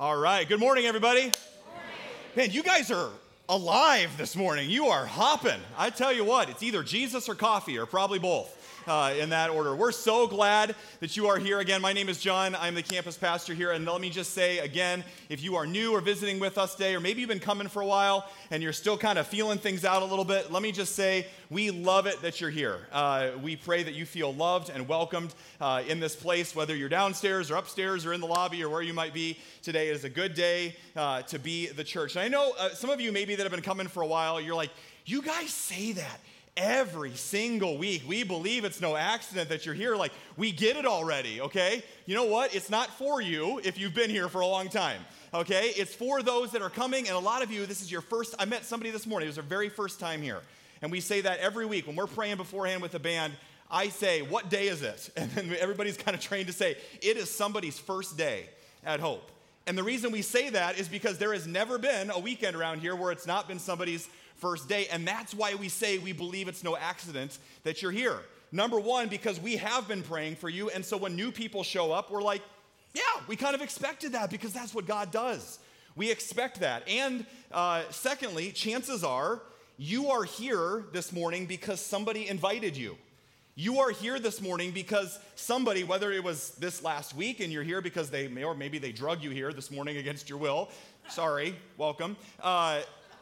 All right. Good morning, everybody. Man, you guys are alive this morning. You are hopping. I tell you what, it's either Jesus or coffee, or probably both. Uh, in that order. We're so glad that you are here again. My name is John. I'm the campus pastor here. And let me just say again if you are new or visiting with us today, or maybe you've been coming for a while and you're still kind of feeling things out a little bit, let me just say we love it that you're here. Uh, we pray that you feel loved and welcomed uh, in this place, whether you're downstairs or upstairs or in the lobby or where you might be. Today is a good day uh, to be the church. And I know uh, some of you maybe that have been coming for a while, you're like, you guys say that every single week. We believe it's no accident that you're here. Like, we get it already, okay? You know what? It's not for you if you've been here for a long time, okay? It's for those that are coming, and a lot of you, this is your first. I met somebody this morning, it was their very first time here. And we say that every week when we're praying beforehand with the band. I say, What day is it? And then everybody's kind of trained to say, It is somebody's first day at Hope. And the reason we say that is because there has never been a weekend around here where it's not been somebody's first day. And that's why we say we believe it's no accident that you're here. Number one, because we have been praying for you. And so when new people show up, we're like, yeah, we kind of expected that because that's what God does. We expect that. And uh, secondly, chances are you are here this morning because somebody invited you. You are here this morning because somebody, whether it was this last week and you're here because they may, or maybe they drug you here this morning against your will. Sorry, welcome. Uh,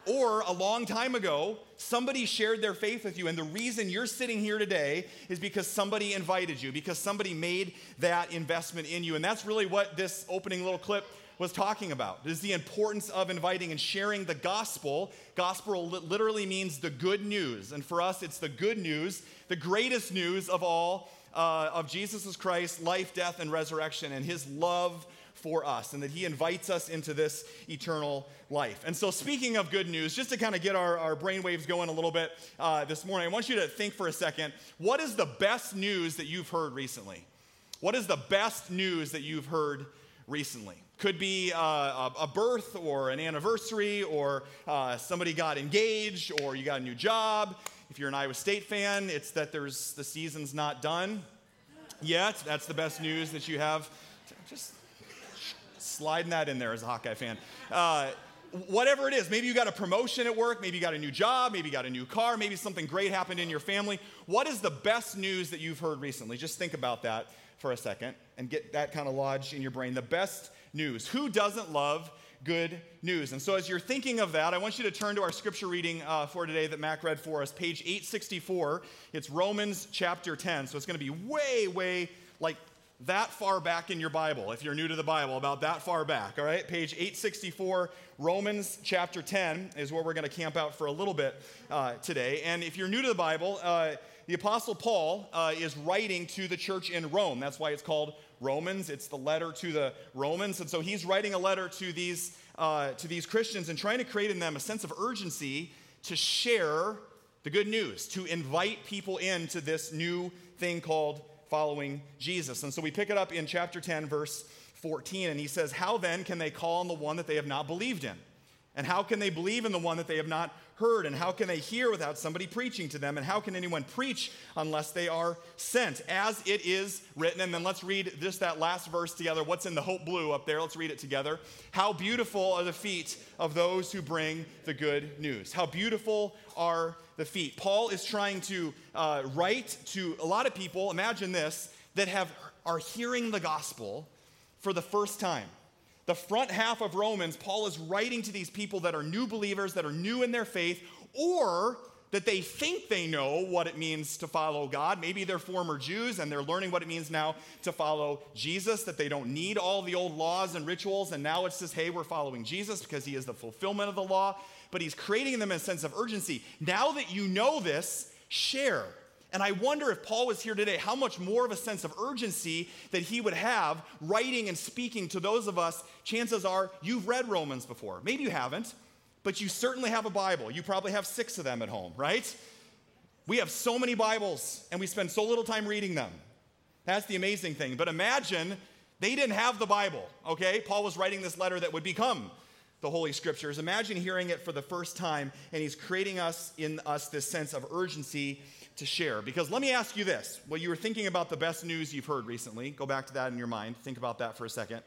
or a long time ago, somebody shared their faith with you, and the reason you're sitting here today is because somebody invited you, because somebody made that investment in you. And that's really what this opening little clip was talking about. Is the importance of inviting and sharing the gospel. Gospel literally means the good news. And for us it's the good news the greatest news of all uh, of jesus christ life death and resurrection and his love for us and that he invites us into this eternal life. And so, speaking of good news, just to kind of get our, our brainwaves going a little bit uh, this morning, I want you to think for a second what is the best news that you've heard recently? What is the best news that you've heard recently? Could be uh, a birth or an anniversary, or uh, somebody got engaged, or you got a new job. If you're an Iowa State fan, it's that there's the season's not done yet. That's the best news that you have. Just sliding that in there as a Hawkeye fan. Uh, whatever it is, maybe you got a promotion at work, maybe you got a new job, maybe you got a new car, maybe something great happened in your family. What is the best news that you've heard recently? Just think about that for a second and get that kind of lodged in your brain. The best news. Who doesn't love good news? And so, as you're thinking of that, I want you to turn to our scripture reading uh, for today that Mac read for us, page 864. It's Romans chapter 10. So, it's going to be way, way like that far back in your Bible, if you're new to the Bible, about that far back, all right? Page 864, Romans chapter 10 is where we're going to camp out for a little bit uh, today. And if you're new to the Bible, uh, the Apostle Paul uh, is writing to the church in Rome. That's why it's called Romans. It's the letter to the Romans. And so he's writing a letter to these, uh, to these Christians and trying to create in them a sense of urgency to share the good news, to invite people into this new thing called following Jesus. And so we pick it up in chapter 10, verse 14, and he says, How then can they call on the one that they have not believed in? And how can they believe in the one that they have not heard? And how can they hear without somebody preaching to them? And how can anyone preach unless they are sent? As it is written, and then let's read just that last verse together. What's in the Hope Blue up there? Let's read it together. How beautiful are the feet of those who bring the good news. How beautiful are the feet. Paul is trying to uh, write to a lot of people, imagine this, that have, are hearing the gospel for the first time. The front half of Romans, Paul is writing to these people that are new believers, that are new in their faith, or that they think they know what it means to follow God. Maybe they're former Jews and they're learning what it means now to follow Jesus, that they don't need all the old laws and rituals. And now it's just, hey, we're following Jesus because he is the fulfillment of the law but he's creating them a sense of urgency. Now that you know this, share. And I wonder if Paul was here today, how much more of a sense of urgency that he would have writing and speaking to those of us. Chances are you've read Romans before. Maybe you haven't, but you certainly have a Bible. You probably have six of them at home, right? We have so many Bibles and we spend so little time reading them. That's the amazing thing. But imagine they didn't have the Bible, okay? Paul was writing this letter that would become the Holy Scriptures. Imagine hearing it for the first time, and he's creating us in us this sense of urgency to share. Because let me ask you this: Well, you were thinking about the best news you've heard recently. Go back to that in your mind. Think about that for a second.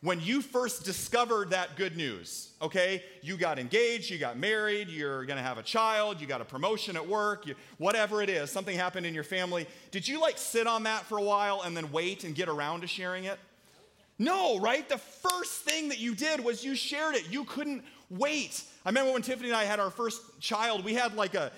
when you first discovered that good news, okay? You got engaged, you got married, you're gonna have a child, you got a promotion at work, you, whatever it is, something happened in your family. Did you like sit on that for a while and then wait and get around to sharing it? No, right? The first thing that you did was you shared it. You couldn't wait. I remember when Tiffany and I had our first child, we had like a,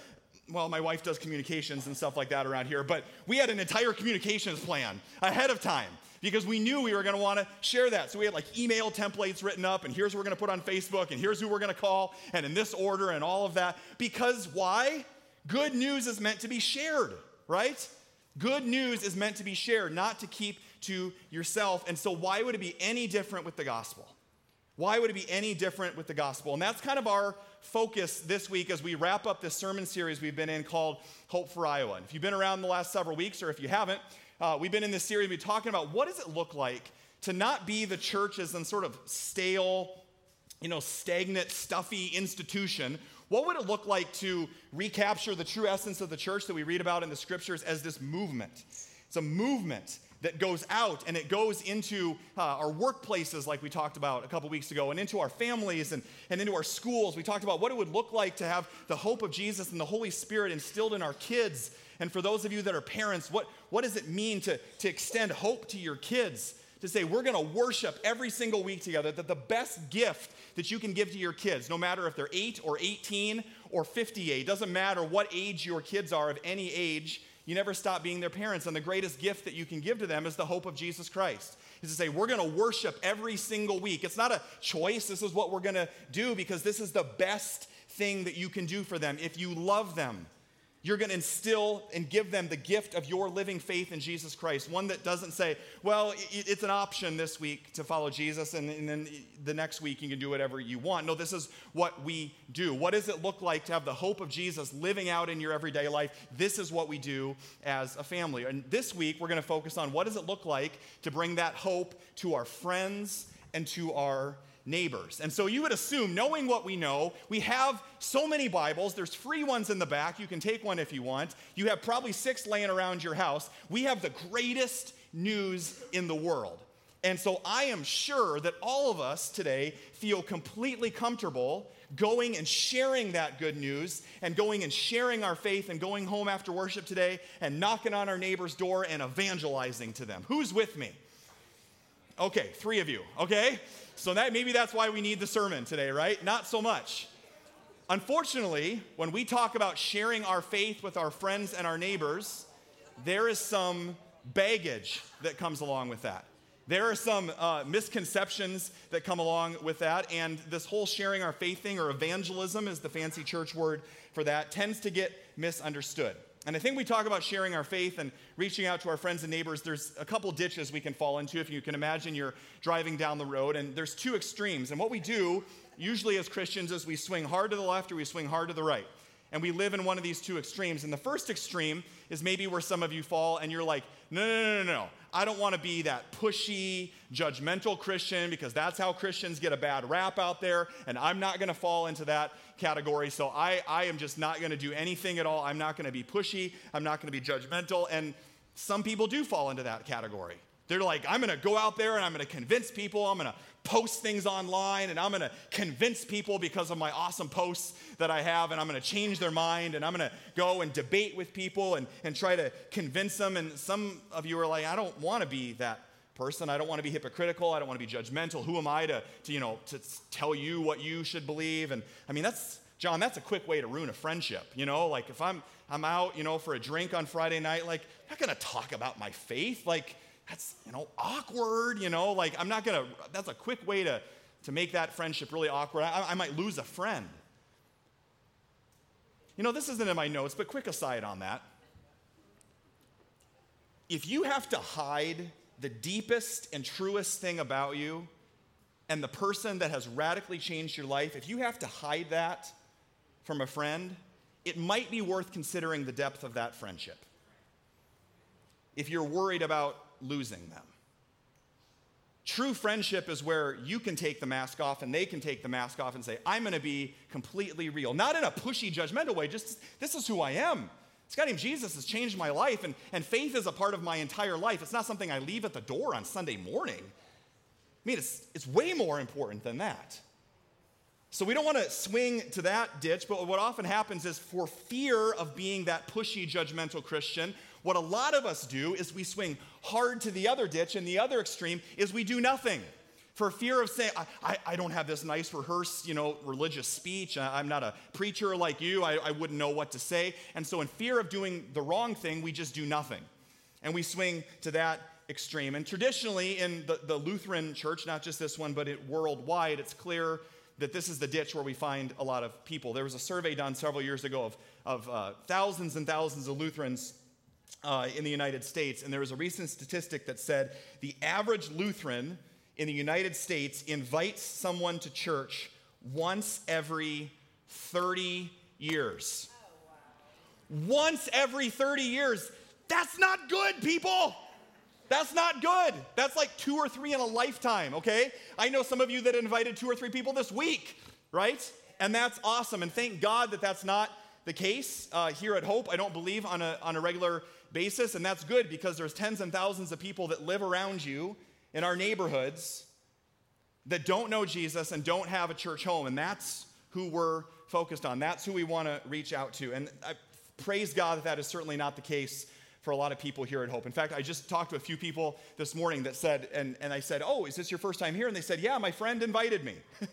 well, my wife does communications and stuff like that around here, but we had an entire communications plan ahead of time because we knew we were going to want to share that. So we had like email templates written up, and here's what we're going to put on Facebook, and here's who we're going to call, and in this order, and all of that. Because why? Good news is meant to be shared, right? Good news is meant to be shared, not to keep to yourself. And so, why would it be any different with the gospel? Why would it be any different with the gospel? And that's kind of our focus this week as we wrap up this sermon series we've been in called Hope for Iowa. And if you've been around the last several weeks, or if you haven't, uh, we've been in this series, we've been talking about what does it look like to not be the church as some sort of stale, you know, stagnant, stuffy institution. What would it look like to recapture the true essence of the church that we read about in the scriptures as this movement? It's a movement that goes out and it goes into uh, our workplaces, like we talked about a couple weeks ago, and into our families and, and into our schools. We talked about what it would look like to have the hope of Jesus and the Holy Spirit instilled in our kids and for those of you that are parents, what, what does it mean to, to extend hope to your kids? To say, we're gonna worship every single week together, that the best gift that you can give to your kids, no matter if they're 8 or 18 or 58, doesn't matter what age your kids are of any age, you never stop being their parents. And the greatest gift that you can give to them is the hope of Jesus Christ. Is to say, we're gonna worship every single week. It's not a choice, this is what we're gonna do because this is the best thing that you can do for them if you love them. You're going to instill and give them the gift of your living faith in Jesus Christ. One that doesn't say, well, it's an option this week to follow Jesus, and, then the next week you can do whatever you want. No, this is what we do. What does it look like to have the hope of Jesus living out in your everyday life? This is what we do as a family. And this week we're going to focus on what does it look like to bring that hope to our friends and to our neighbors. And so you would assume, knowing what we know, we have so many Bibles. There's free ones in the back. You can take one if you want. You have probably six laying around your house. We have the greatest news in the world. And so I am sure that all of us today feel completely comfortable going and sharing that good news and going and sharing our faith and going home after worship today and knocking on our neighbor's door and evangelizing to them. Who's with me? Okay, three of you, okay? So that maybe that's why we need the sermon today, right? Not so much. Unfortunately, when we talk about sharing our faith with our friends and our neighbors, there is some baggage that comes along with that. There are some uh, misconceptions that come along with that, and this whole sharing our faith thing, or evangelism is the fancy church word for that, tends to get misunderstood. And I think we talk about sharing our faith and reaching out to our friends and neighbors. There's a couple ditches we can fall into if you can imagine you're driving down the road, and there's two extremes. And what we do, usually as Christians, is we swing hard to the left or we swing hard to the right. And we live in one of these two extremes. And the first extreme is maybe where some of you fall and you're like, no, no, no, no, no. I don't want to be that pushy, judgmental Christian because that's how Christians get a bad rap out there, and I'm not going to fall into that category. So I, I am just not going to do anything at all. I'm not going to be pushy. I'm not going to be judgmental. And some people do fall into that category. They're like, I'm going to go out there and I'm going to convince people. I'm going to post things online and I'm going to convince people because of my awesome posts that I have and I'm going to change their mind and I'm going to go and debate with people and, and try to convince them. And some of you are like, I don't want to be that person. I don't want to be hypocritical. I don't want to be judgmental. Who am I to, to, you know, to tell you what you should believe? And I mean, that's, John, that's a quick way to ruin a friendship. You know, like if I'm, I'm out, you know, for a drink on Friday night, like, I'm not going to talk about my faith. Like, that's, you know, awkward, you know, like I'm not gonna, that's a quick way to, to make that friendship really awkward. I, I might lose a friend. You know, this isn't in my notes, but quick aside on that. If you have to hide the deepest and truest thing about you and the person that has radically changed your life, if you have to hide that from a friend, it might be worth considering the depth of that friendship. If you're worried about losing them. True friendship is where you can take the mask off and they can take the mask off and say, I'm gonna be completely real. Not in a pushy, judgmental way, just this is who I am. This guy named Jesus has changed my life, and, and faith is a part of my entire life. It's not something I leave at the door on Sunday morning. I mean, it's, it's way more important than that. So we don't want to swing to that ditch, but what often happens is for fear of being that pushy, judgmental Christian, what a lot of us do is we swing hard to the other ditch, and the other extreme is we do nothing. For fear of saying, I, I, I don't have this nice rehearsed, you know, religious speech. I'm not a preacher like you. I, I wouldn't know what to say. And so, in fear of doing the wrong thing, we just do nothing. And we swing to that extreme. And traditionally, in the, the Lutheran church, not just this one, but it, worldwide, it's clear that this is the ditch where we find a lot of people. There was a survey done several years ago of, of uh, thousands and thousands of Lutherans uh, in the United States, and there was a recent statistic that said the average Lutheran in the United States invites someone to church once every 30 years. Once every 30 years. That's not good, people. That's not good. That's like two or three in a lifetime, okay? I know some of you that invited two or three people this week, right? And that's awesome. And thank God that that's not the case uh, here at Hope. I don't believe on a, on a regular basis. And that's good because there's tens and thousands of people that live around you in our neighborhoods that don't know Jesus and don't have a church home. And that's who we're focused on. That's who we want to reach out to. And I praise God that that is certainly not the case for a lot of people here at Hope. In fact, I just talked to a few people this morning that said, and, and I said, Oh, is this your first time here? And they said, Yeah, my friend invited me.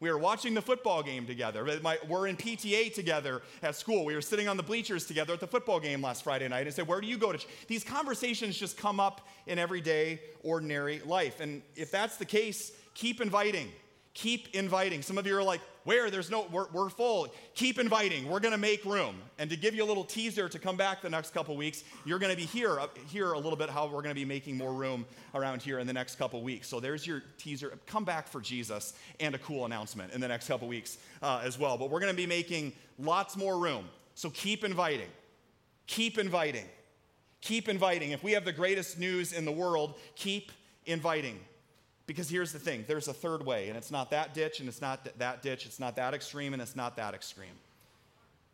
we were watching the football game together. We're in PTA together at school. We were sitting on the bleachers together at the football game last Friday night and said, Where do you go to? These conversations just come up in everyday, ordinary life. And if that's the case, keep inviting. Keep inviting. Some of you are like, where? There's no, we're, we're full. Keep inviting. We're going to make room. And to give you a little teaser to come back the next couple weeks, you're going to be here, here a little bit how we're going to be making more room around here in the next couple weeks. So there's your teaser. Come back for Jesus and a cool announcement in the next couple weeks uh, as well. But we're going to be making lots more room. So keep inviting. Keep inviting. Keep inviting. If we have the greatest news in the world, keep inviting. Because here's the thing there's a third way, and it's not that ditch, and it's not that ditch, it's not that extreme, and it's not that extreme.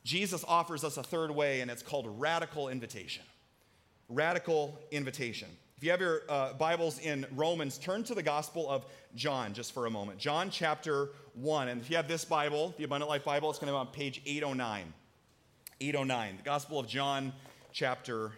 Jesus offers us a third way, and it's called radical invitation. Radical invitation. If you have your uh, Bibles in Romans, turn to the Gospel of John just for a moment. John chapter 1. And if you have this Bible, the Abundant Life Bible, it's going to be on page 809. 809. The Gospel of John chapter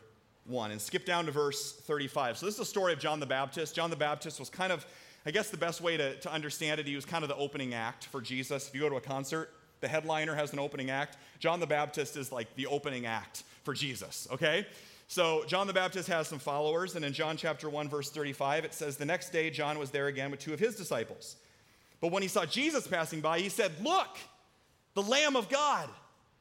1. And skip down to verse 35. So this is the story of John the Baptist. John the Baptist was kind of I guess the best way to, to understand it, he was kind of the opening act for Jesus. If you go to a concert, the headliner has an opening act. John the Baptist is like the opening act for Jesus, okay? So John the Baptist has some followers, and in John chapter 1, verse 35, it says, The next day John was there again with two of his disciples. But when he saw Jesus passing by, he said, Look, the Lamb of God.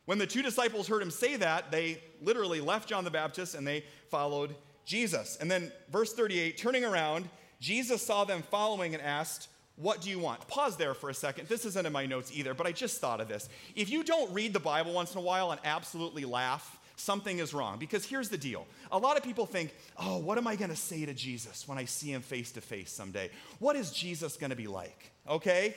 When the two disciples heard him say that, they literally left John the Baptist and they followed Jesus. And then, verse 38, turning around, Jesus saw them following and asked, What do you want? Pause there for a second. This isn't in my notes either, but I just thought of this. If you don't read the Bible once in a while and absolutely laugh, something is wrong. Because here's the deal a lot of people think, Oh, what am I going to say to Jesus when I see him face to face someday? What is Jesus going to be like? Okay?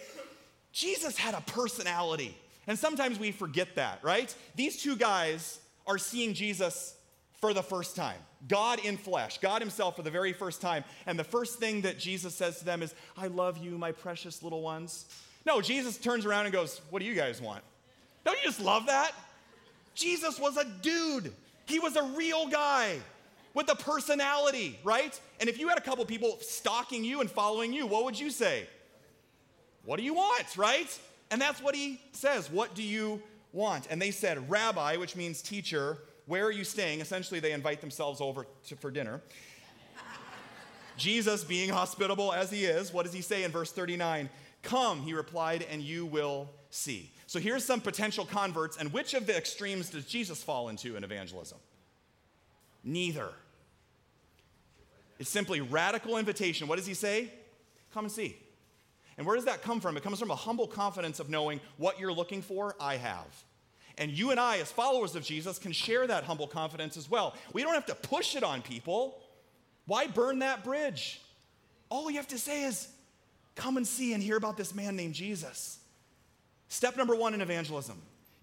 Jesus had a personality. And sometimes we forget that, right? These two guys are seeing Jesus for the first time. God in flesh, God Himself for the very first time. And the first thing that Jesus says to them is, I love you, my precious little ones. No, Jesus turns around and goes, What do you guys want? Don't you just love that? Jesus was a dude, he was a real guy with a personality, right? And if you had a couple people stalking you and following you, what would you say? What do you want, right? And that's what he says. What do you want? And they said, Rabbi, which means teacher, where are you staying? Essentially, they invite themselves over to, for dinner. Jesus, being hospitable as he is, what does he say in verse 39? Come, he replied, and you will see. So here's some potential converts, and which of the extremes does Jesus fall into in evangelism? Neither. It's simply radical invitation. What does he say? Come and see. And where does that come from? It comes from a humble confidence of knowing what you're looking for, I have. And you and I, as followers of Jesus, can share that humble confidence as well. We don't have to push it on people. Why burn that bridge? All you have to say is, come and see and hear about this man named Jesus. Step number one in evangelism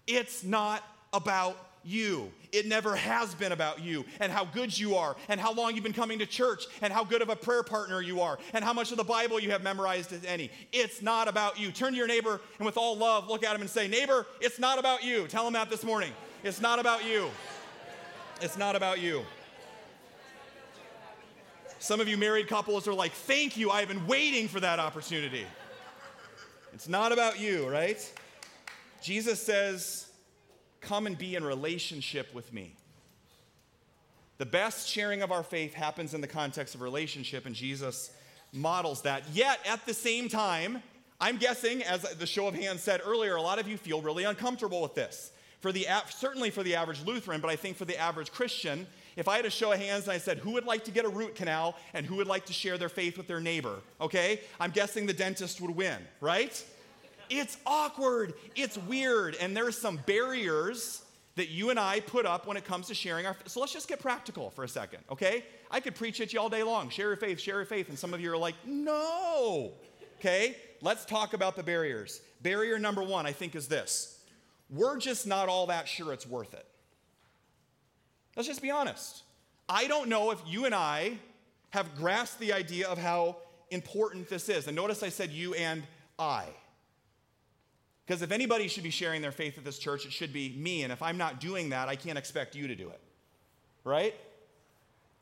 it's not about you. It never has been about you and how good you are and how long you've been coming to church and how good of a prayer partner you are and how much of the Bible you have memorized, as any. It's not about you. Turn to your neighbor and with all love, look at him and say, Neighbor, it's not about you. Tell him that this morning. It's not about you. It's not about you. Some of you married couples are like, Thank you, I've been waiting for that opportunity. It's not about you, right? Jesus says, Come and be in relationship with me. The best sharing of our faith happens in the context of relationship, and Jesus models that. Yet, at the same time, I'm guessing, as the show of hands said earlier, a lot of you feel really uncomfortable with this. For the, certainly for the average Lutheran, but I think for the average Christian, if I had a show of hands and I said, who would like to get a root canal and who would like to share their faith with their neighbor, okay? I'm guessing the dentist would win, right? It's awkward, it's weird, and there's some barriers that you and I put up when it comes to sharing our faith. So let's just get practical for a second, okay? I could preach at you all day long. Share your faith, share your faith, and some of you are like, "No." Okay? Let's talk about the barriers. Barrier number 1 I think is this. We're just not all that sure it's worth it. Let's just be honest. I don't know if you and I have grasped the idea of how important this is. And notice I said you and I. Because if anybody should be sharing their faith at this church, it should be me. And if I'm not doing that, I can't expect you to do it. Right?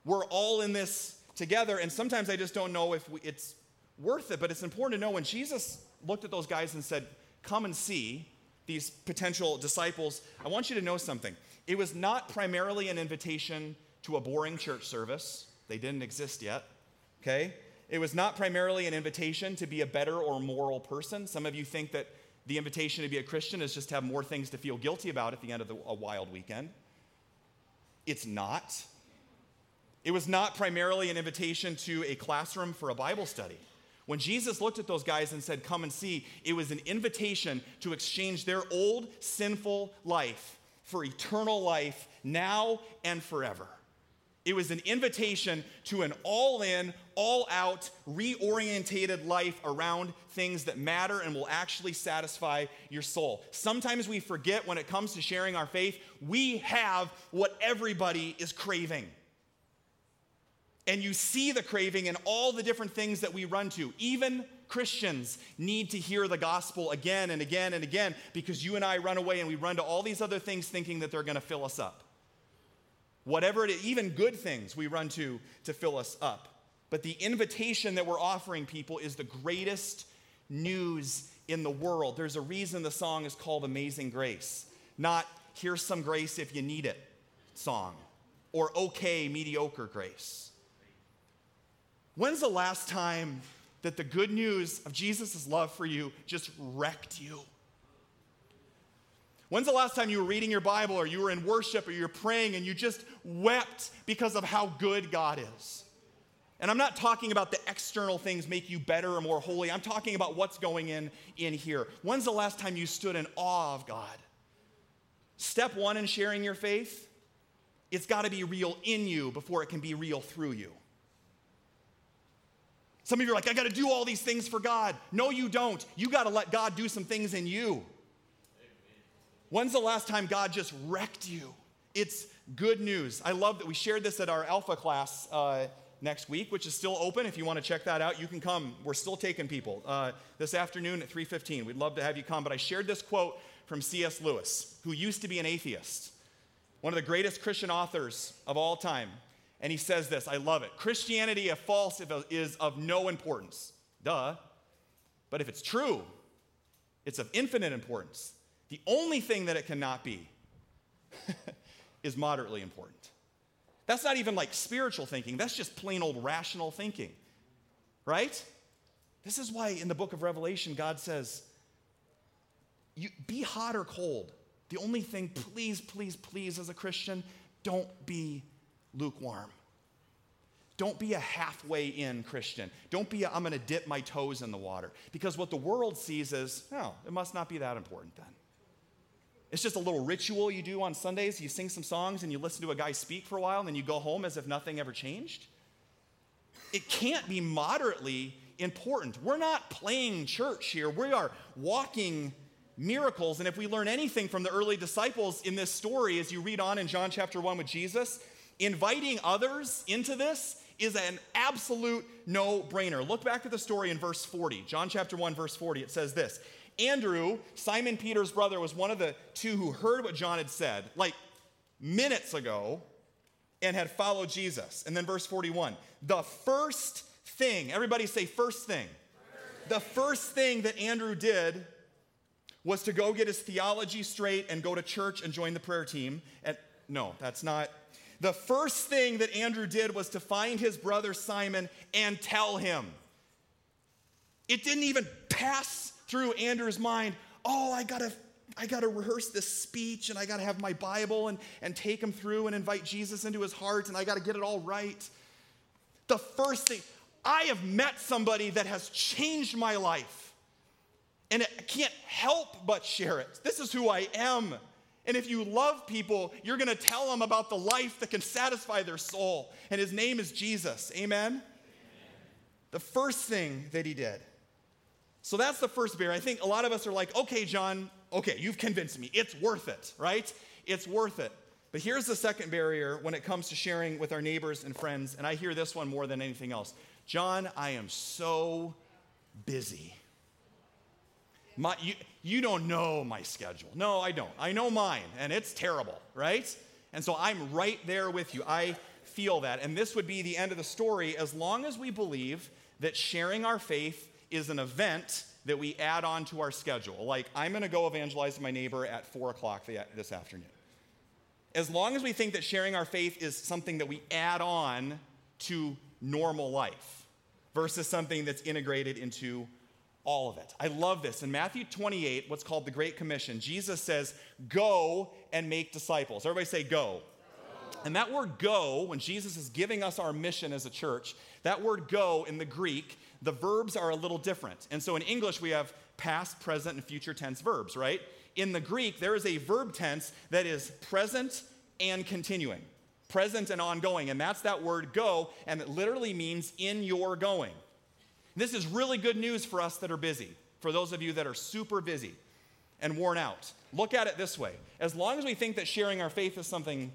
We're all in this together. And sometimes I just don't know if we, it's worth it. But it's important to know when Jesus looked at those guys and said, Come and see these potential disciples, I want you to know something. It was not primarily an invitation to a boring church service, they didn't exist yet, okay? It was not primarily an invitation to be a better or moral person. Some of you think that the invitation to be a Christian is just to have more things to feel guilty about at the end of the, a wild weekend. It's not. It was not primarily an invitation to a classroom for a Bible study. When Jesus looked at those guys and said, Come and see, it was an invitation to exchange their old sinful life for eternal life now and forever. It was an invitation to an all in, all out, reorientated life around things that matter and will actually satisfy your soul. Sometimes we forget when it comes to sharing our faith, we have what everybody is craving. And you see the craving in all the different things that we run to, even Christians need to hear the gospel again and again and again because you and I run away and we run to all these other things thinking that they're going to fill us up. Whatever it is, even good things we run to to fill us up. But the invitation that we're offering people is the greatest news in the world. There's a reason the song is called Amazing Grace, not here's some grace if you need it song or okay, mediocre grace. When's the last time that the good news of Jesus' love for you just wrecked you? When's the last time you were reading your Bible or you were in worship or you're praying and you just wept because of how good God is? And I'm not talking about the external things make you better or more holy. I'm talking about what's going in in here. When's the last time you stood in awe of God? Step one in sharing your faith, it's got to be real in you before it can be real through you. Some of you are like, I got to do all these things for God. No, you don't. You got to let God do some things in you. When's the last time God just wrecked you? It's good news. I love that we shared this at our Alpha class uh, next week, which is still open. If you want to check that out, you can come. We're still taking people uh, this afternoon at 3:15. We'd love to have you come. But I shared this quote from C.S. Lewis, who used to be an atheist, one of the greatest Christian authors of all time. And he says this I love it. Christianity, if false, is of no importance. Duh. But if it's true, it's of infinite importance. The only thing that it cannot be is moderately important. That's not even like spiritual thinking, that's just plain old rational thinking, right? This is why in the book of Revelation, God says, you, be hot or cold. The only thing, please, please, please, as a Christian, don't be lukewarm. Don't be a halfway in Christian. Don't be, i am going to dip my toes in the water. Because what the world sees is, oh, it must not be that important then. It's just a little ritual you do on Sundays. You sing some songs and you listen to a guy speak for a while and then you go home as if nothing ever changed. It can't be moderately important. We're not playing church here. We are walking miracles. And if we learn anything from the early disciples in this story, as you read on in John chapter 1 with Jesus, inviting others into this is an absolute no brainer. Look back at the story in verse 40. John chapter 1, verse 40. It says this Andrew, Simon Peter's brother, was one of the two who heard what John had said, like minutes ago, and had followed Jesus. And then verse 41 the first thing, everybody say, first thing. The first thing that Andrew did was to go get his theology straight and go to church and join the prayer team. And no, that's not. The first thing that Andrew did was to find his brother Simon and tell him. It didn't even pass through Andrew's mind, oh, I gotta, I gotta rehearse this speech and I gotta have my Bible and, and take him through and invite Jesus into his heart and I gotta get it all right. The first thing, I have met somebody that has changed my life. And I can't help but share it. This is who I am. And if you love people, you're going to tell them about the life that can satisfy their soul. And his name is Jesus. Amen? Amen? The first thing that he did. So that's the first barrier. I think a lot of us are like, okay, John, okay, you've convinced me. It's worth it, right? It's worth it. But here's the second barrier when it comes to sharing with our neighbors and friends, and I hear this one more than anything else. John, I am so busy. My, you, you don't know my schedule. No, I don't. I know mine, and it's terrible, right? And so I'm right there with you. I feel that. And this would be the end of the story as long as we believe that sharing our faith is an event that we add on to our schedule. Like, I'm going to go evangelize my neighbor at 4 o'clock this afternoon as long as we think that sharing our faith is something that we add on to normal life versus something that's integrated into all of it. I love this. In Matthew 28, what's called the Great Commission, Jesus says, Go and make disciples. Everybody say, Go. And that word go, when Jesus is giving us our mission as a church, that word go in the Greek, the verbs are a little different. And so in English, we have past, present, and future tense verbs, right? in the Greek, there is a verb tense that is present and continuing, present and ongoing. And that's that word go, and it literally means in your going. This is really good news for us that are busy, for those of you that are super busy and worn out. Look at it this way as long as we think that sharing our faith is something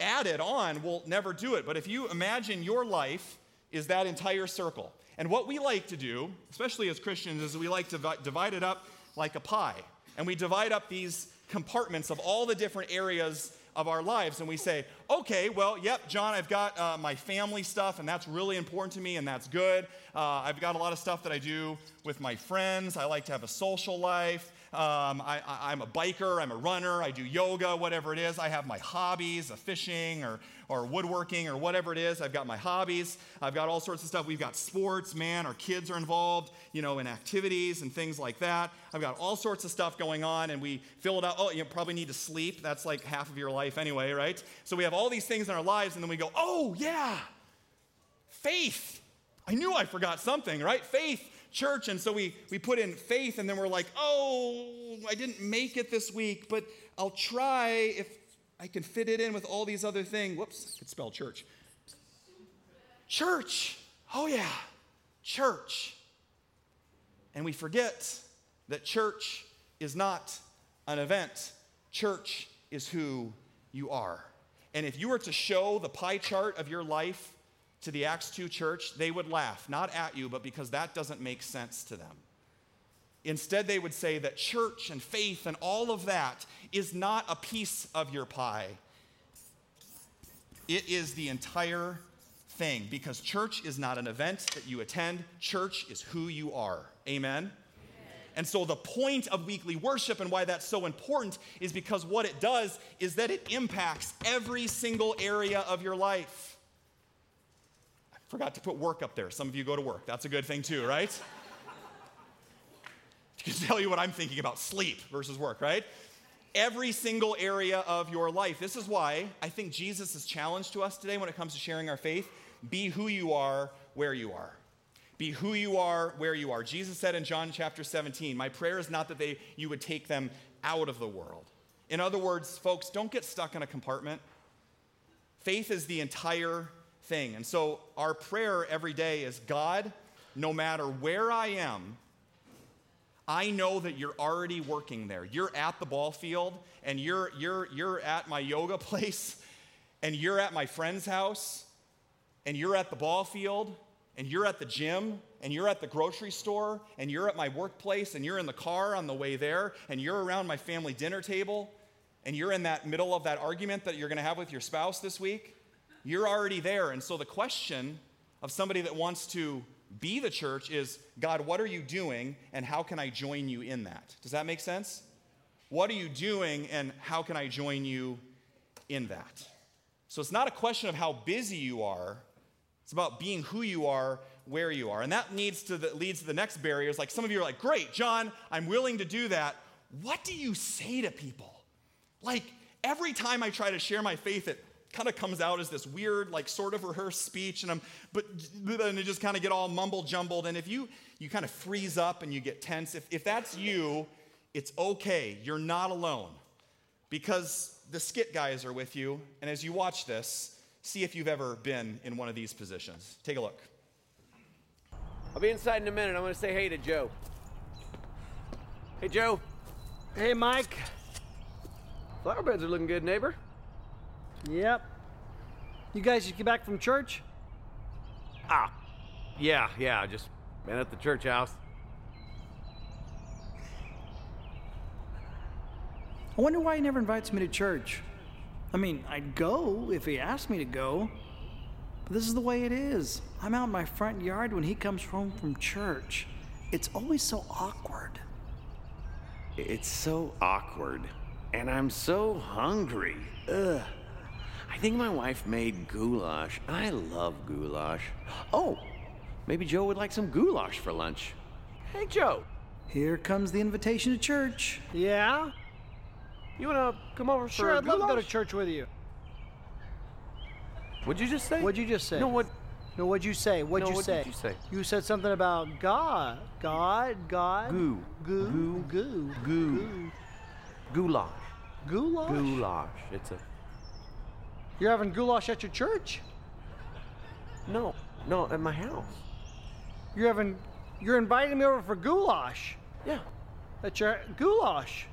added on, we'll never do it. But if you imagine your life is that entire circle, and what we like to do, especially as Christians, is we like to divide it up like a pie and we divide up these compartments of all the different areas of our lives and we say, okay, well, yep, John, I've got uh, my family stuff and that's really important to me and that's good. Uh, I've got a lot of stuff that I do with my friends. I like to have a social life. Um, I, am a biker, I'm a runner, I do yoga, whatever it is. I have my hobbies, a fishing or, or woodworking or whatever it is. I've got my hobbies. I've got all sorts of stuff. We've got sports, man. Our kids are involved, you know, in activities and things like that. I've got all sorts of stuff going on, and we fill it out. Oh, you probably need to sleep. That's like half of your life anyway, right? So we have all these things in our lives, and then we go, oh, yeah, faith. I knew I forgot something, right? Faith church. And so we, we put in faith, and then we're like, oh, I didn't make it this week, but I'll try if I can fit it in with all these other things. Whoops, I could spell church. Church. Oh, yeah, church. And we forget that church is not an event, church is who you are. And if you were to show the pie chart of your life to the Acts 2 church, they would laugh, not at you, but because that doesn't make sense to them. Instead, they would say that church and faith and all of that is not a piece of your pie. It is the entire thing because church is not an event that you attend, church is who you are. Amen? And so, the point of weekly worship and why that's so important is because what it does is that it impacts every single area of your life. I forgot to put work up there. Some of you go to work. That's a good thing too, right? Can tell you what I'm thinking about sleep versus work, right? Every single area of your life. This is why I think Jesus is challenged to us today when it comes to sharing our faith. Be who you are, where you are. Be who you are, where you are. Jesus said in John chapter 17, My prayer is not that they, you would take them out of the world. In other words, folks, don't get stuck in a compartment. Faith is the entire thing. And so our prayer every day is God, no matter where I am, I know that you're already working there. You're at the ball field and you're, you're, you're at my yoga place and you're at my friend's house and you're at the ball field and you're at the gym and you're at the grocery store and you're at my workplace and you're in the car on the way there and you're around my family dinner table and you're in that middle of that argument that you're going to have with your spouse this week, you're already there. And so the question of somebody that wants to be the church is God, what are you doing and how can I join you in that? Does that make sense? What are you doing and how can I join you in that? So it's not a question of how busy you are, it's about being who you are, where you are. And that needs to the, leads to the next barriers. Like some of you are like, great, John, I'm willing to do that. What do you say to people? Like every time I try to share my faith, it kind of comes out as this weird, like sort of rehearsed speech, and I'm, but then it just kind of get all mumble jumbled. And if you you kind of freeze up and you get tense, if, if that's you, it's okay. You're not alone, because the skit guys are with you. And as you watch this, see if you've ever been in one of these positions. Take a look. I'll be inside in a minute. I'm going to say hey to Joe. Hey, Joe. Hey, Mike. Flower beds are looking good, neighbor. Yep. You guys just get back from church? Ah, yeah, yeah, just been at the church house. I wonder why he never invites me to church. I mean, I'd go if he asked me to go. But this is the way it is. I'm out in my front yard when he comes home from church. It's always so awkward. It's so awkward. And I'm so hungry. Ugh. I think my wife made goulash. I love goulash. Oh, maybe Joe would like some goulash for lunch. Hey, Joe. Here comes the invitation to church. Yeah? You wanna come over sure, for I'd goulash? love to go to church with you. What'd you just say? What'd you just say? No, what? No, what'd you say? What'd No, you what say? did you say? You said something about God. God, God. Goo. Goo. Goo. Goo. Goo. Goulash. Goulash? Goulash. It's a. You're having goulash at your church? No, no, at my house. You're having you're inviting me over for goulash. Yeah. At your goulash.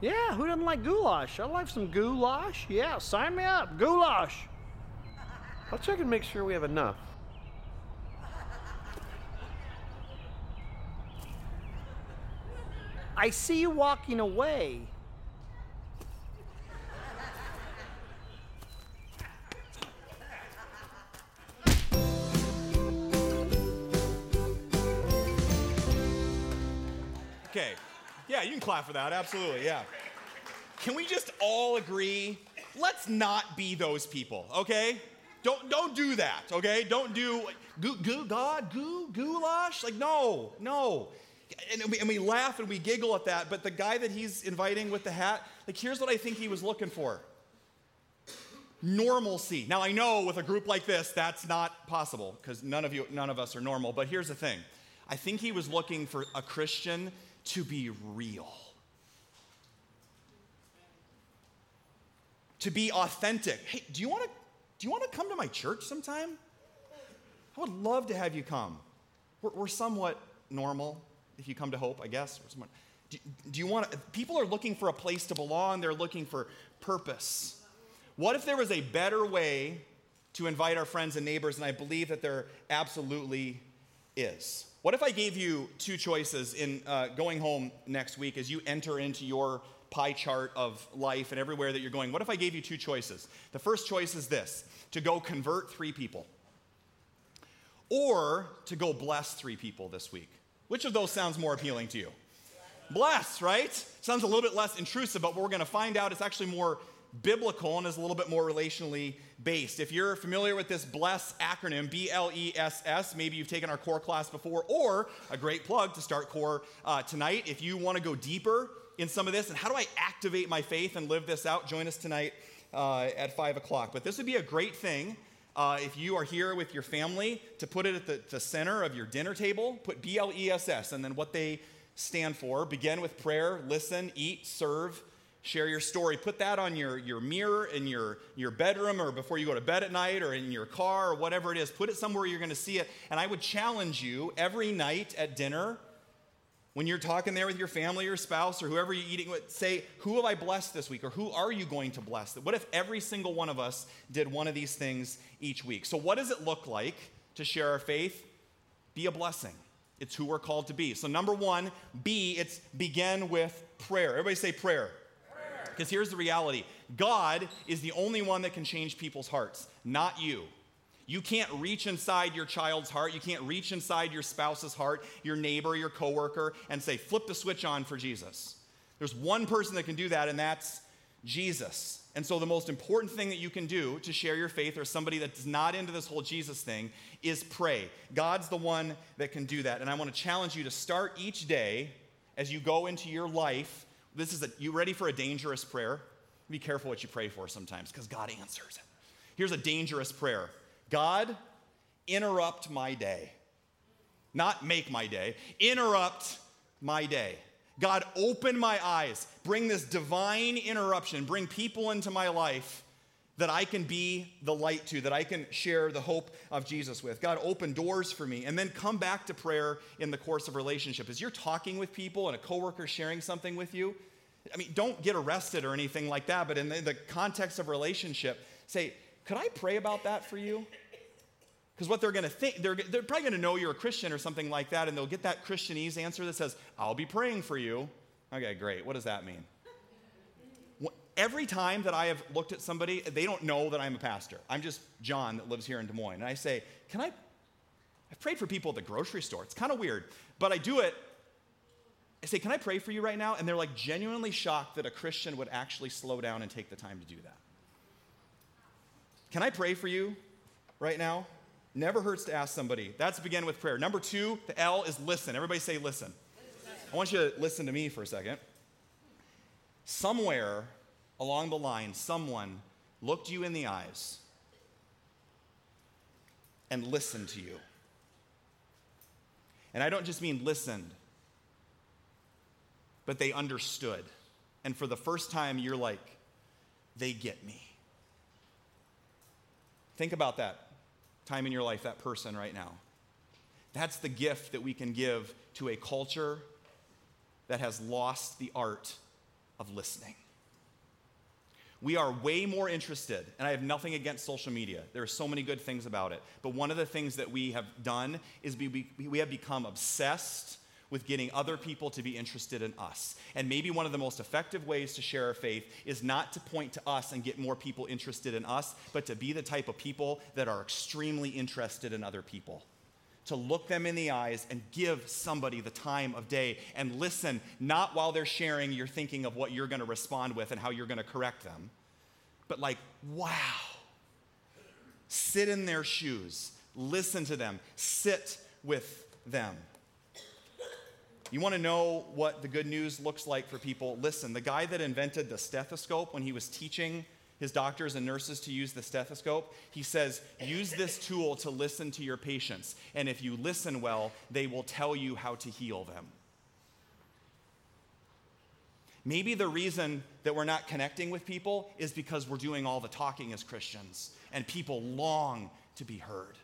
Yeah, who doesn't like goulash? I like some goulash. Yeah, sign me up. Goulash. I'll check and make sure we have enough. I see you walking away. Okay. Yeah, you can clap for that. Absolutely. Yeah. Can we just all agree? Let's not be those people, okay? Don't don't do that, okay? Don't do goo, goo God, goo, goulash. Like no, no. And we, and we laugh and we giggle at that. But the guy that he's inviting with the hat, like here's what I think he was looking for. Normalcy. Now I know with a group like this, that's not possible because none of you, none of us are normal. But here's the thing. I think he was looking for a Christian to be real. To be authentic. Hey, do you want to do you want to come to my church sometime? I would love to have you come. We're, we're somewhat normal if you come to Hope, I guess. Do, do you want to, people are looking for a place to belong, they're looking for purpose. What if there was a better way to invite our friends and neighbors? And I believe that there absolutely is. What if I gave you two choices in uh, going home next week as you enter into your pie chart of life and everywhere that you're going? What if I gave you two choices? The first choice is this to go convert three people, or to go bless three people this week. Which of those sounds more appealing to you? Bless, right? Sounds a little bit less intrusive, but we're going to find out it's actually more biblical and is a little bit more relationally based. If you're familiar with this BLESS acronym, B L E S S, maybe you've taken our core class before, or a great plug to start core uh, tonight. If you want to go deeper in some of this and how do I activate my faith and live this out, join us tonight uh, at 5 o'clock. But this would be a great thing. Uh, if you are here with your family, to put it at the, the center of your dinner table, put B L E S S and then what they stand for. Begin with prayer, listen, eat, serve, share your story. Put that on your, your mirror in your, your bedroom or before you go to bed at night or in your car or whatever it is. Put it somewhere you're going to see it. And I would challenge you every night at dinner, When you're talking there with your family or spouse or whoever you're eating with, say, Who have I blessed this week? Or who are you going to bless? What if every single one of us did one of these things each week? So, what does it look like to share our faith? Be a blessing. It's who we're called to be. So, number one, B, it's begin with prayer. Everybody say prayer. Because here's the reality God is the only one that can change people's hearts, not you. You can't reach inside your child's heart. You can't reach inside your spouse's heart, your neighbor, your coworker, and say, flip the switch on for Jesus. There's one person that can do that, and that's Jesus. And so, the most important thing that you can do to share your faith or somebody that's not into this whole Jesus thing is pray. God's the one that can do that. And I want to challenge you to start each day as you go into your life. This is a, you ready for a dangerous prayer? Be careful what you pray for sometimes because God answers it. Here's a dangerous prayer God, interrupt my day. Not make my day, interrupt my day. God, open my eyes. Bring this divine interruption. Bring people into my life that I can be the light to, that I can share the hope of Jesus with. God, open doors for me. And then come back to prayer in the course of relationship. As you're talking with people and a coworker sharing something with you, I mean, don't get arrested or anything like that, but in the, the context of relationship, say, could I pray about that for you? Because what they're going to think, they're, they're probably going to know you're a Christian or something like that, and they'll get that Christianese answer that says, I'll be praying for you. Okay, great. What does that mean? Every time that I have looked at somebody, they don't know that I'm a pastor. I'm just John that lives here in Des Moines. And I say, Can I? I've prayed for people at the grocery store. It's kind of weird, but I do it. I say, Can I pray for you right now? And they're like genuinely shocked that a Christian would actually slow down and take the time to do that. Can I pray for you right now? Never hurts to ask somebody. That's begin with prayer. Number two, the L is listen. Everybody say listen. I want you to listen to me for a second. Somewhere along the line, someone looked you in the eyes and listened to you. And I don't just mean listened, but they understood. And for the first time, you're like, they get me. Think about that time in your life, that person right now. That's the gift that we can give to a culture that has lost the art of listening. We are way more interested, and I have nothing against social media. There are so many good things about it. But one of the things that we have done is we, we have become obsessed with getting other people to be interested in us. And maybe one of the most effective ways to share our faith is not to point to us and get more people interested in us, but to be the type of people that are extremely interested in other people. To look them in the eyes and give somebody the time of day and listen, not while they're sharing, you're thinking of what you're gonna respond with and how you're gonna correct them, but like, wow. Sit in their shoes, listen to them, sit with them. You want to know what the good news looks like for people? Listen, the guy that invented the stethoscope when he was teaching his doctors and nurses to use the stethoscope, he says, use this tool to listen to your patients. And if you listen well, they will tell you how to heal them. Maybe the reason that we're not connecting with people is because we're doing all the talking as Christians, and people long to be heard.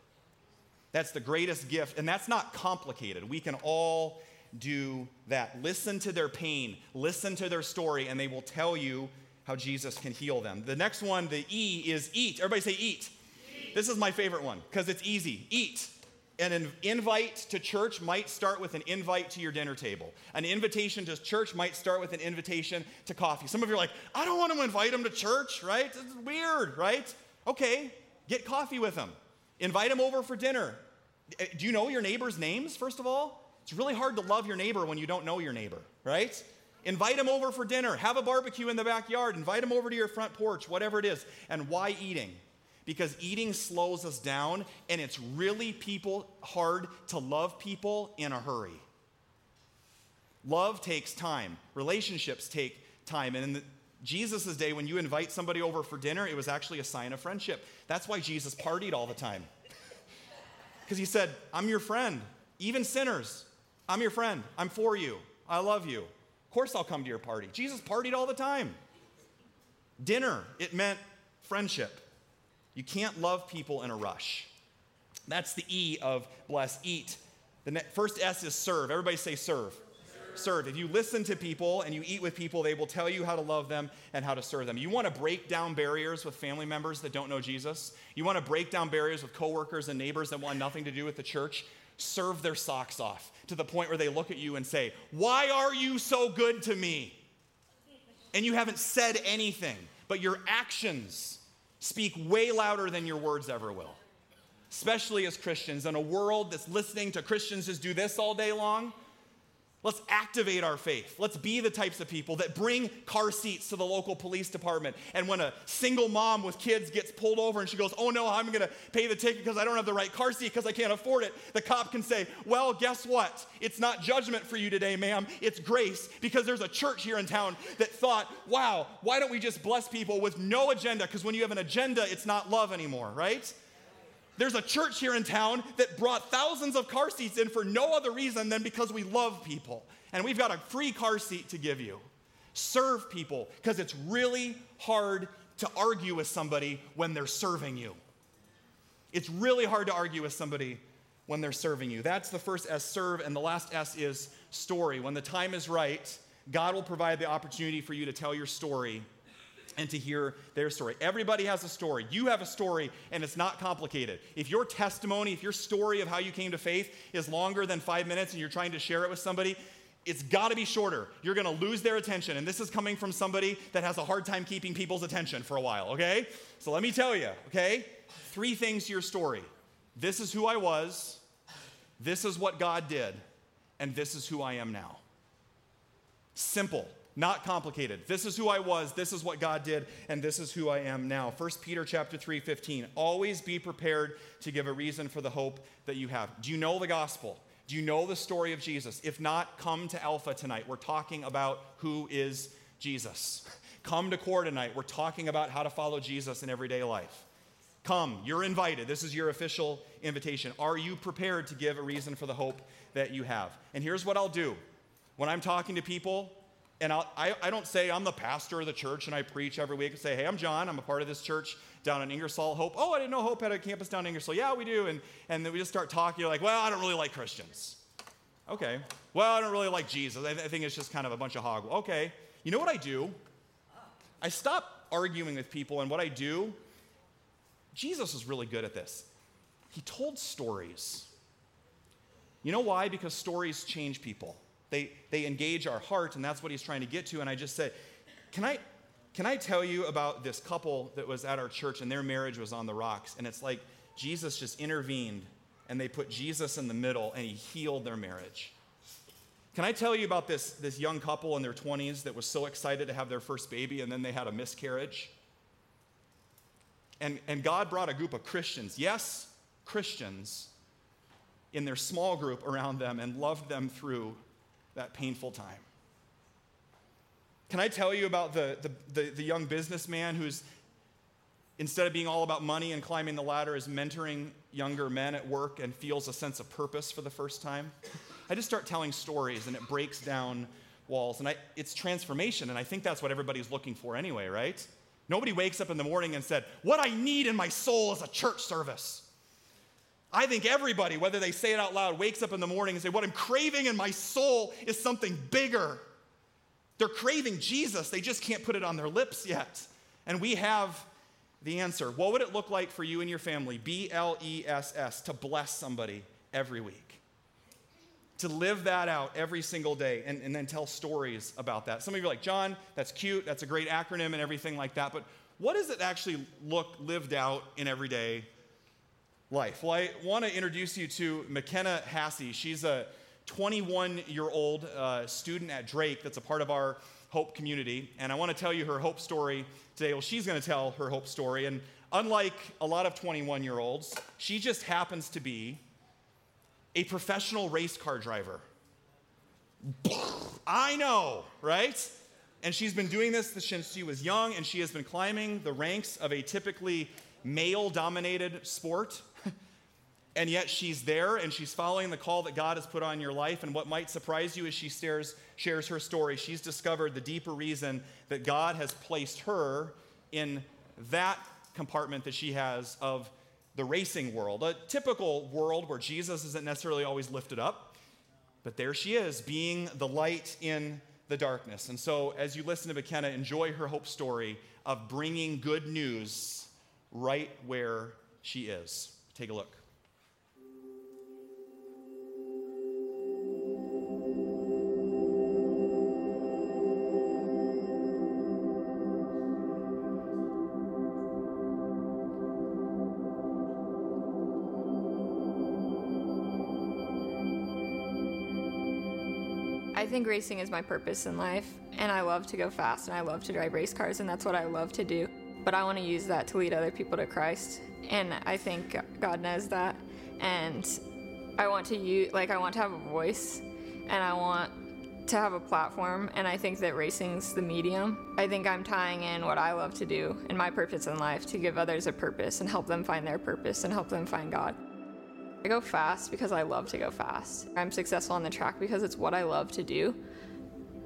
That's the greatest gift, and that's not complicated. We can all do that. Listen to their pain, listen to their story, and they will tell you how Jesus can heal them. The next one, the E, is eat. Everybody say eat. eat. This is my favorite one because it's easy. Eat. an invite to church might start with an invite to your dinner table. An invitation to church might start with an invitation to coffee. Some of you are like, I don't want to invite them to church, right? It's weird, right? Okay, get coffee with them. Invite them over for dinner. Eh, do you know your neighbors' names, first of all? It's really hard to love your neighbor when you don't know your neighbor, right? Invite them over for dinner, have a barbecue in the backyard, invite them over to your front porch, whatever it is. And why eating? Because eating slows us down, and it's really people hard to love people in a hurry. Love takes time. Relationships take time. And in Jesus' day, when you invite somebody over for dinner, it was actually a sign of friendship. That's why Jesus partied all the time. Because he said, I'm your friend, even sinners. I'm your friend. I'm for you. I love you. Of course, I'll come to your party. Jesus partied all the time. Dinner, it meant friendship. You can't love people in a rush. That's the E of bless, eat. The first S is serve. Everybody say serve. serve. serve. If you listen to people and you eat with people, they will tell you how to love them and how to serve them. You want to break down barriers with family members that don't know Jesus. You want to break down barriers with coworkers and neighbors that want nothing to do with the church. Serve their socks off to the point where they look at you and say, Why are you so good to me? And you haven't said anything, but your actions speak way louder than your words ever will. Especially as Christians in a world that's listening to Christians just do this all day long Let's activate our faith. Let's be the types of people that bring car seats to the local police department. And when a single mom with kids gets pulled over and she goes, Oh no, I'm gonna pay the ticket because I don't have the right car seat because I can't afford it, the cop can say, Well, guess what? It's not judgment for you today, ma'am. It's grace because there's a church here in town that thought, Wow, why don't we just bless people with no agenda? Because when you have an agenda, it's not love anymore, right? There's a church here in town that brought thousands of car seats in for no other reason than because we love people. And we've got a free car seat to give you. Serve people because it's really hard to argue with somebody when they're serving you. It's really hard to argue with somebody when they're serving you. That's the first S, serve, and the last S is story. When the time is right, God will provide the opportunity for you to tell your story and to hear their story. Everybody has a story. You have a story, and it's not complicated. If your testimony, if your story of how you came to faith is longer than five minutes and you're trying to share it with somebody, it's got to be shorter. You're going to lose their attention. And this is coming from somebody that has a hard time keeping people's attention for a while, okay? So let me tell you, okay? Three things to your story this is who I was, this is what God did, and this is who I am now. Simple not complicated. This is who I was, this is what God did, and this is who I am now. 1 Peter chapter 3, 15. Always be prepared to give a reason for the hope that you have. Do you know the gospel? Do you know the story of Jesus? If not, come to Alpha tonight. We're talking about who is Jesus. Come to core tonight. We're talking about how to follow Jesus in everyday life. Come, you're invited. This is your official invitation. Are you prepared to give a reason for the hope that you have? And here's what I'll do when I'm talking to people and I'll, I, I don't say I'm the pastor of the church and I preach every week. I say, hey, I'm John. I'm a part of this church down in Ingersoll. Hope. Oh, I didn't know Hope had a campus down in Ingersoll. Yeah, we do. And, and then we just start talking. You're like, well, I don't really like Christians. Okay. Well, I don't really like Jesus. I, th- I think it's just kind of a bunch of hog. Okay. You know what I do? I stop arguing with people, and what I do, Jesus is really good at this. He told stories. You know why? Because stories change people. They, they engage our heart, and that's what he's trying to get to. And I just said, Can I, can I tell you about this couple that was at our church and their marriage was on the rocks? And it's like Jesus just intervened and they put Jesus in the middle and he healed their marriage. Can I tell you about this, this young couple in their 20s that was so excited to have their first baby and then they had a miscarriage? And, and God brought a group of Christians, yes, Christians, in their small group around them and loved them through that painful time. Can I tell you about the, the, the, the, young businessman who's, instead of being all about money and climbing the ladder, is mentoring younger men at work and feels a sense of purpose for the first time? I just start telling stories and it breaks down walls. And I, it's transformation, and I think that's what everybody's looking for anyway, right? Nobody wakes up in the morning and said, What I need in my soul is a church service. I think everybody, whether they say it out loud, wakes up in the morning and say, What I'm craving in my soul is something bigger. They're craving Jesus, they just can't put it on their lips yet. And we have the answer. What would it look like for you and your family, B L E S S, to bless somebody every week? To live that out every single day and, and then tell stories about that. Some of you are like, John, that's cute, that's a great acronym and everything like that, but what does it actually look lived out in everyday life. Well, I want to introduce you to McKenna Haase. She's a 21 year old uh, student at Drake that's a part of our Hope community. And I want to tell you her Hope story today. Well, she's going to tell her Hope story. And unlike a lot of 21 year olds, she just happens to be a professional race car driver. I know, right? And she's been doing this since she was young, and she has been climbing the ranks of a typically male dominated sport and yet she's there and she's following the call that God has put on your life. And what might surprise you as she shares, shares her story, she's discovered the deeper reason that God has placed her in that compartment that she has of the racing world, a typical world where Jesus isn't necessarily always lifted up. But there she is, being the light in the darkness. And so, as you listen to McKenna, enjoy her hope story of bringing good news right where she is. Take a look. Think racing is my purpose in life, and I love to go fast and I love to drive race cars, and that's what I love to do. But I want to use that to lead other people to Christ, and I think God knows that. And I want to use, like, I want to have a voice, and I want to have a platform, and I think that racing's the medium. I think I'm tying in what I love to do and my purpose in life to give others a purpose and help them find their purpose and help them find God. I go fast because I love to go fast. I'm successful on the track because it's what I love to do.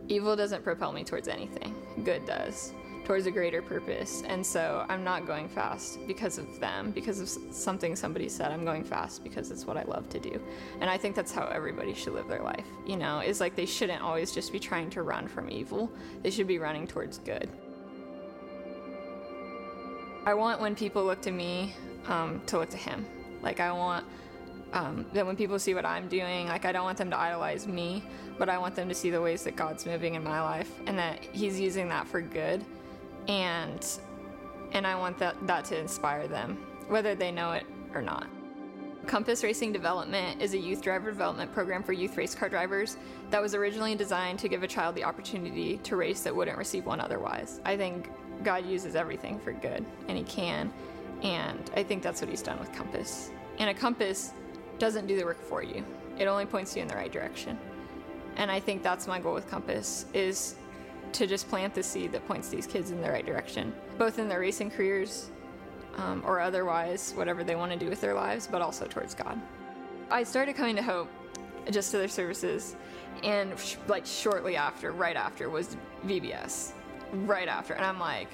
Evil doesn't propel me towards anything, good does, towards a greater purpose. And so I'm not going fast because of them, because of something somebody said. I'm going fast because it's what I love to do. And I think that's how everybody should live their life. You know, is like they shouldn't always just be trying to run from evil, they should be running towards good. I want when people look to me um, to look to Him. Like, I want um, that when people see what I'm doing, like I don't want them to idolize me, but I want them to see the ways that God's moving in my life and that He's using that for good, and and I want that that to inspire them, whether they know it or not. Compass Racing Development is a youth driver development program for youth race car drivers that was originally designed to give a child the opportunity to race that wouldn't receive one otherwise. I think God uses everything for good, and He can, and I think that's what He's done with Compass. And a compass doesn't do the work for you. It only points you in the right direction. And I think that's my goal with Compass is to just plant the seed that points these kids in the right direction, both in their racing careers um, or otherwise, whatever they want to do with their lives, but also towards God. I started coming to Hope just to their services, and sh- like shortly after, right after, was VBS. Right after. And I'm like,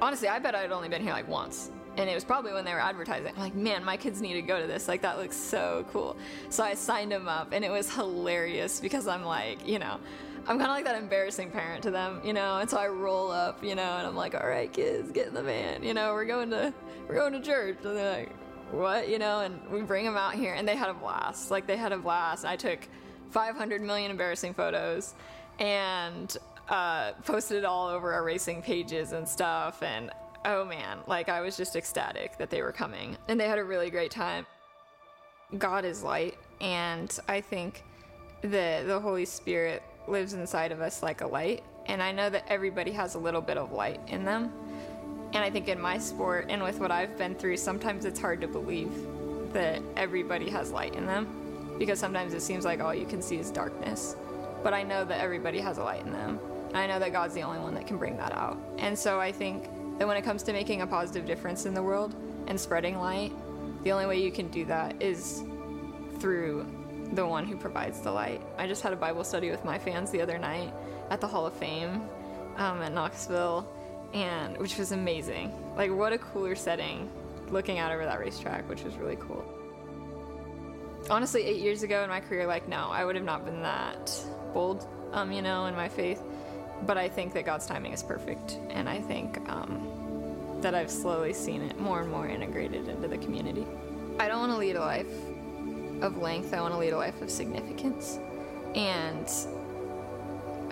honestly, I bet I'd only been here like once and it was probably when they were advertising. I'm like, man, my kids need to go to this. Like, that looks so cool. So I signed them up, and it was hilarious because I'm like, you know, I'm kind of like that embarrassing parent to them, you know. And so I roll up, you know, and I'm like, all right, kids, get in the van. You know, we're going to we're going to church. And they're like, what, you know? And we bring them out here, and they had a blast. Like they had a blast. I took 500 million embarrassing photos, and uh, posted it all over our racing pages and stuff. And oh man, like I was just ecstatic that they were coming. And they had a really great time. God is light, and I think that the Holy Spirit lives inside of us like a light. And I know that everybody has a little bit of light in them. And I think in my sport and with what I've been through, sometimes it's hard to believe that everybody has light in them because sometimes it seems like all you can see is darkness. But I know that everybody has a light in them. And I know that God's the only one that can bring that out. And so I think that when it comes to making a positive difference in the world and spreading light, the only way you can do that is through the one who provides the light. I just had a Bible study with my fans the other night at the Hall of Fame um, at Knoxville, and which was amazing. Like, what a cooler setting looking out over that racetrack, which was really cool. Honestly, eight years ago in my career, like, no, I would have not been that bold, um, you know, in my faith but I think that God's timing is perfect, and I think um, that I've slowly seen it more and more integrated into the community. I don't want to lead a life of length. I want to lead a life of significance, and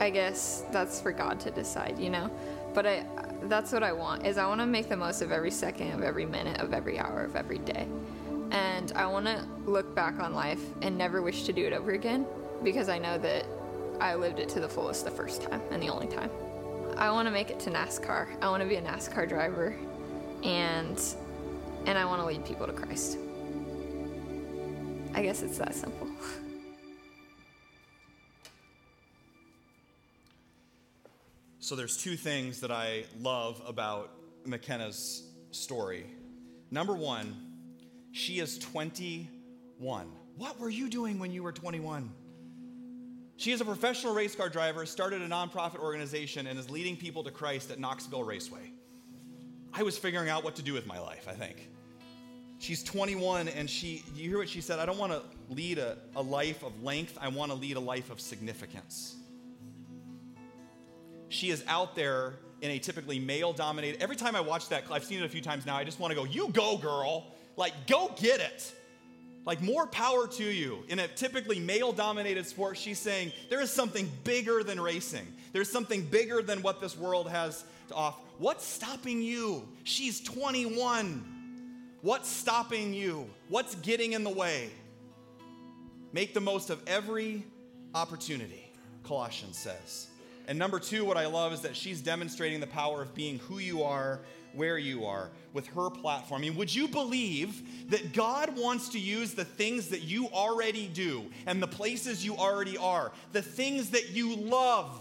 I guess that's for God to decide, you know. But I, that's what I want is I want to make the most of every second of every minute of every hour of every day, and I want to look back on life and never wish to do it over again because I know that I lived it to the fullest the first time and the only time. I want to make it to NASCAR. I want to be a NASCAR driver and and I want to lead people to Christ. I guess it's that simple. So there's two things that I love about McKenna's story. Number 1, she is 21. What were you doing when you were 21? She is a professional race car driver, started a nonprofit organization, and is leading people to Christ at Knoxville Raceway. I was figuring out what to do with my life, I think. She's 21 and she, you hear what she said? I don't want to lead a, a life of length, I want to lead a life of significance. She is out there in a typically male dominated. Every time I watch that, I've seen it a few times now, I just want to go, You go, girl. Like, go get it. Like, more power to you. In a typically male dominated sport, she's saying, There is something bigger than racing. There's something bigger than what this world has to offer. What's stopping you? She's 21. What's stopping you? What's getting in the way? Make the most of every opportunity, Colossians says. And number two, what I love is that she's demonstrating the power of being who you are, where you are, with her platform. I mean, would you believe that God wants to use the things that you already do and the places you already are, the things that you love?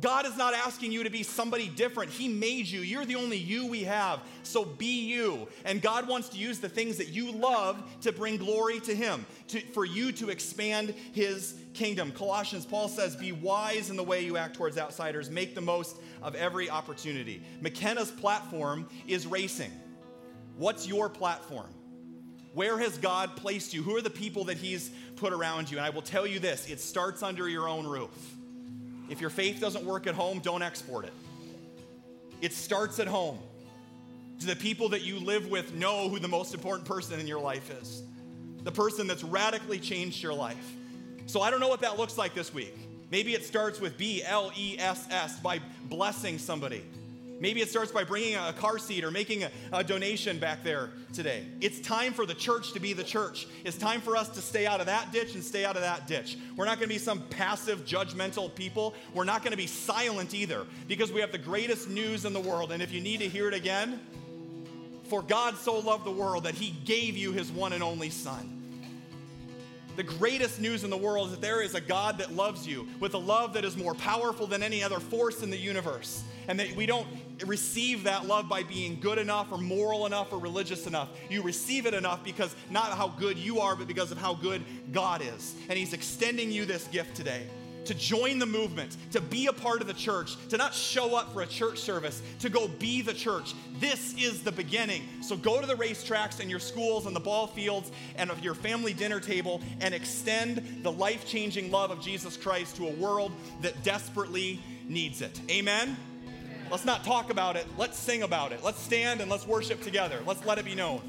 God is not asking you to be somebody different. He made you. You're the only you we have. So be you. And God wants to use the things that you love to bring glory to Him, to, for you to expand His kingdom. Colossians, Paul says, Be wise in the way you act towards outsiders, make the most of every opportunity. McKenna's platform is racing. What's your platform? Where has God placed you? Who are the people that He's put around you? And I will tell you this it starts under your own roof. If your faith doesn't work at home, don't export it. It starts at home. Do the people that you live with know who the most important person in your life is? The person that's radically changed your life. So I don't know what that looks like this week. Maybe it starts with B L E S S by blessing somebody. Maybe it starts by bringing a car seat or making a, a, donation back there today. It's time for the church to be the church. It's time for us to stay out of that ditch and stay out of that ditch. We're not going to be some passive, judgmental people. We're not going to be silent either because we have the greatest news in the world. And if you need to hear it again, for God so loved the world that he gave you his one and only Son. The greatest news in the world is that there is a God that loves you with a love that is more powerful than any other force in the universe. And that we don't receive that love by being good enough or moral enough or religious enough. You receive it enough because not how good you are, but because of how good God is. And He's extending you this gift today to join the movement, to be a part of the church, to not show up for a church service, to go be the church. This is the beginning. So go to the racetracks and your schools and the ball fields and of your family dinner table and extend the life changing love of Jesus Christ to a world that desperately needs it. Amen? Let's not talk about it. Let's sing about it. Let's stand and let's worship together. Let's let it be known.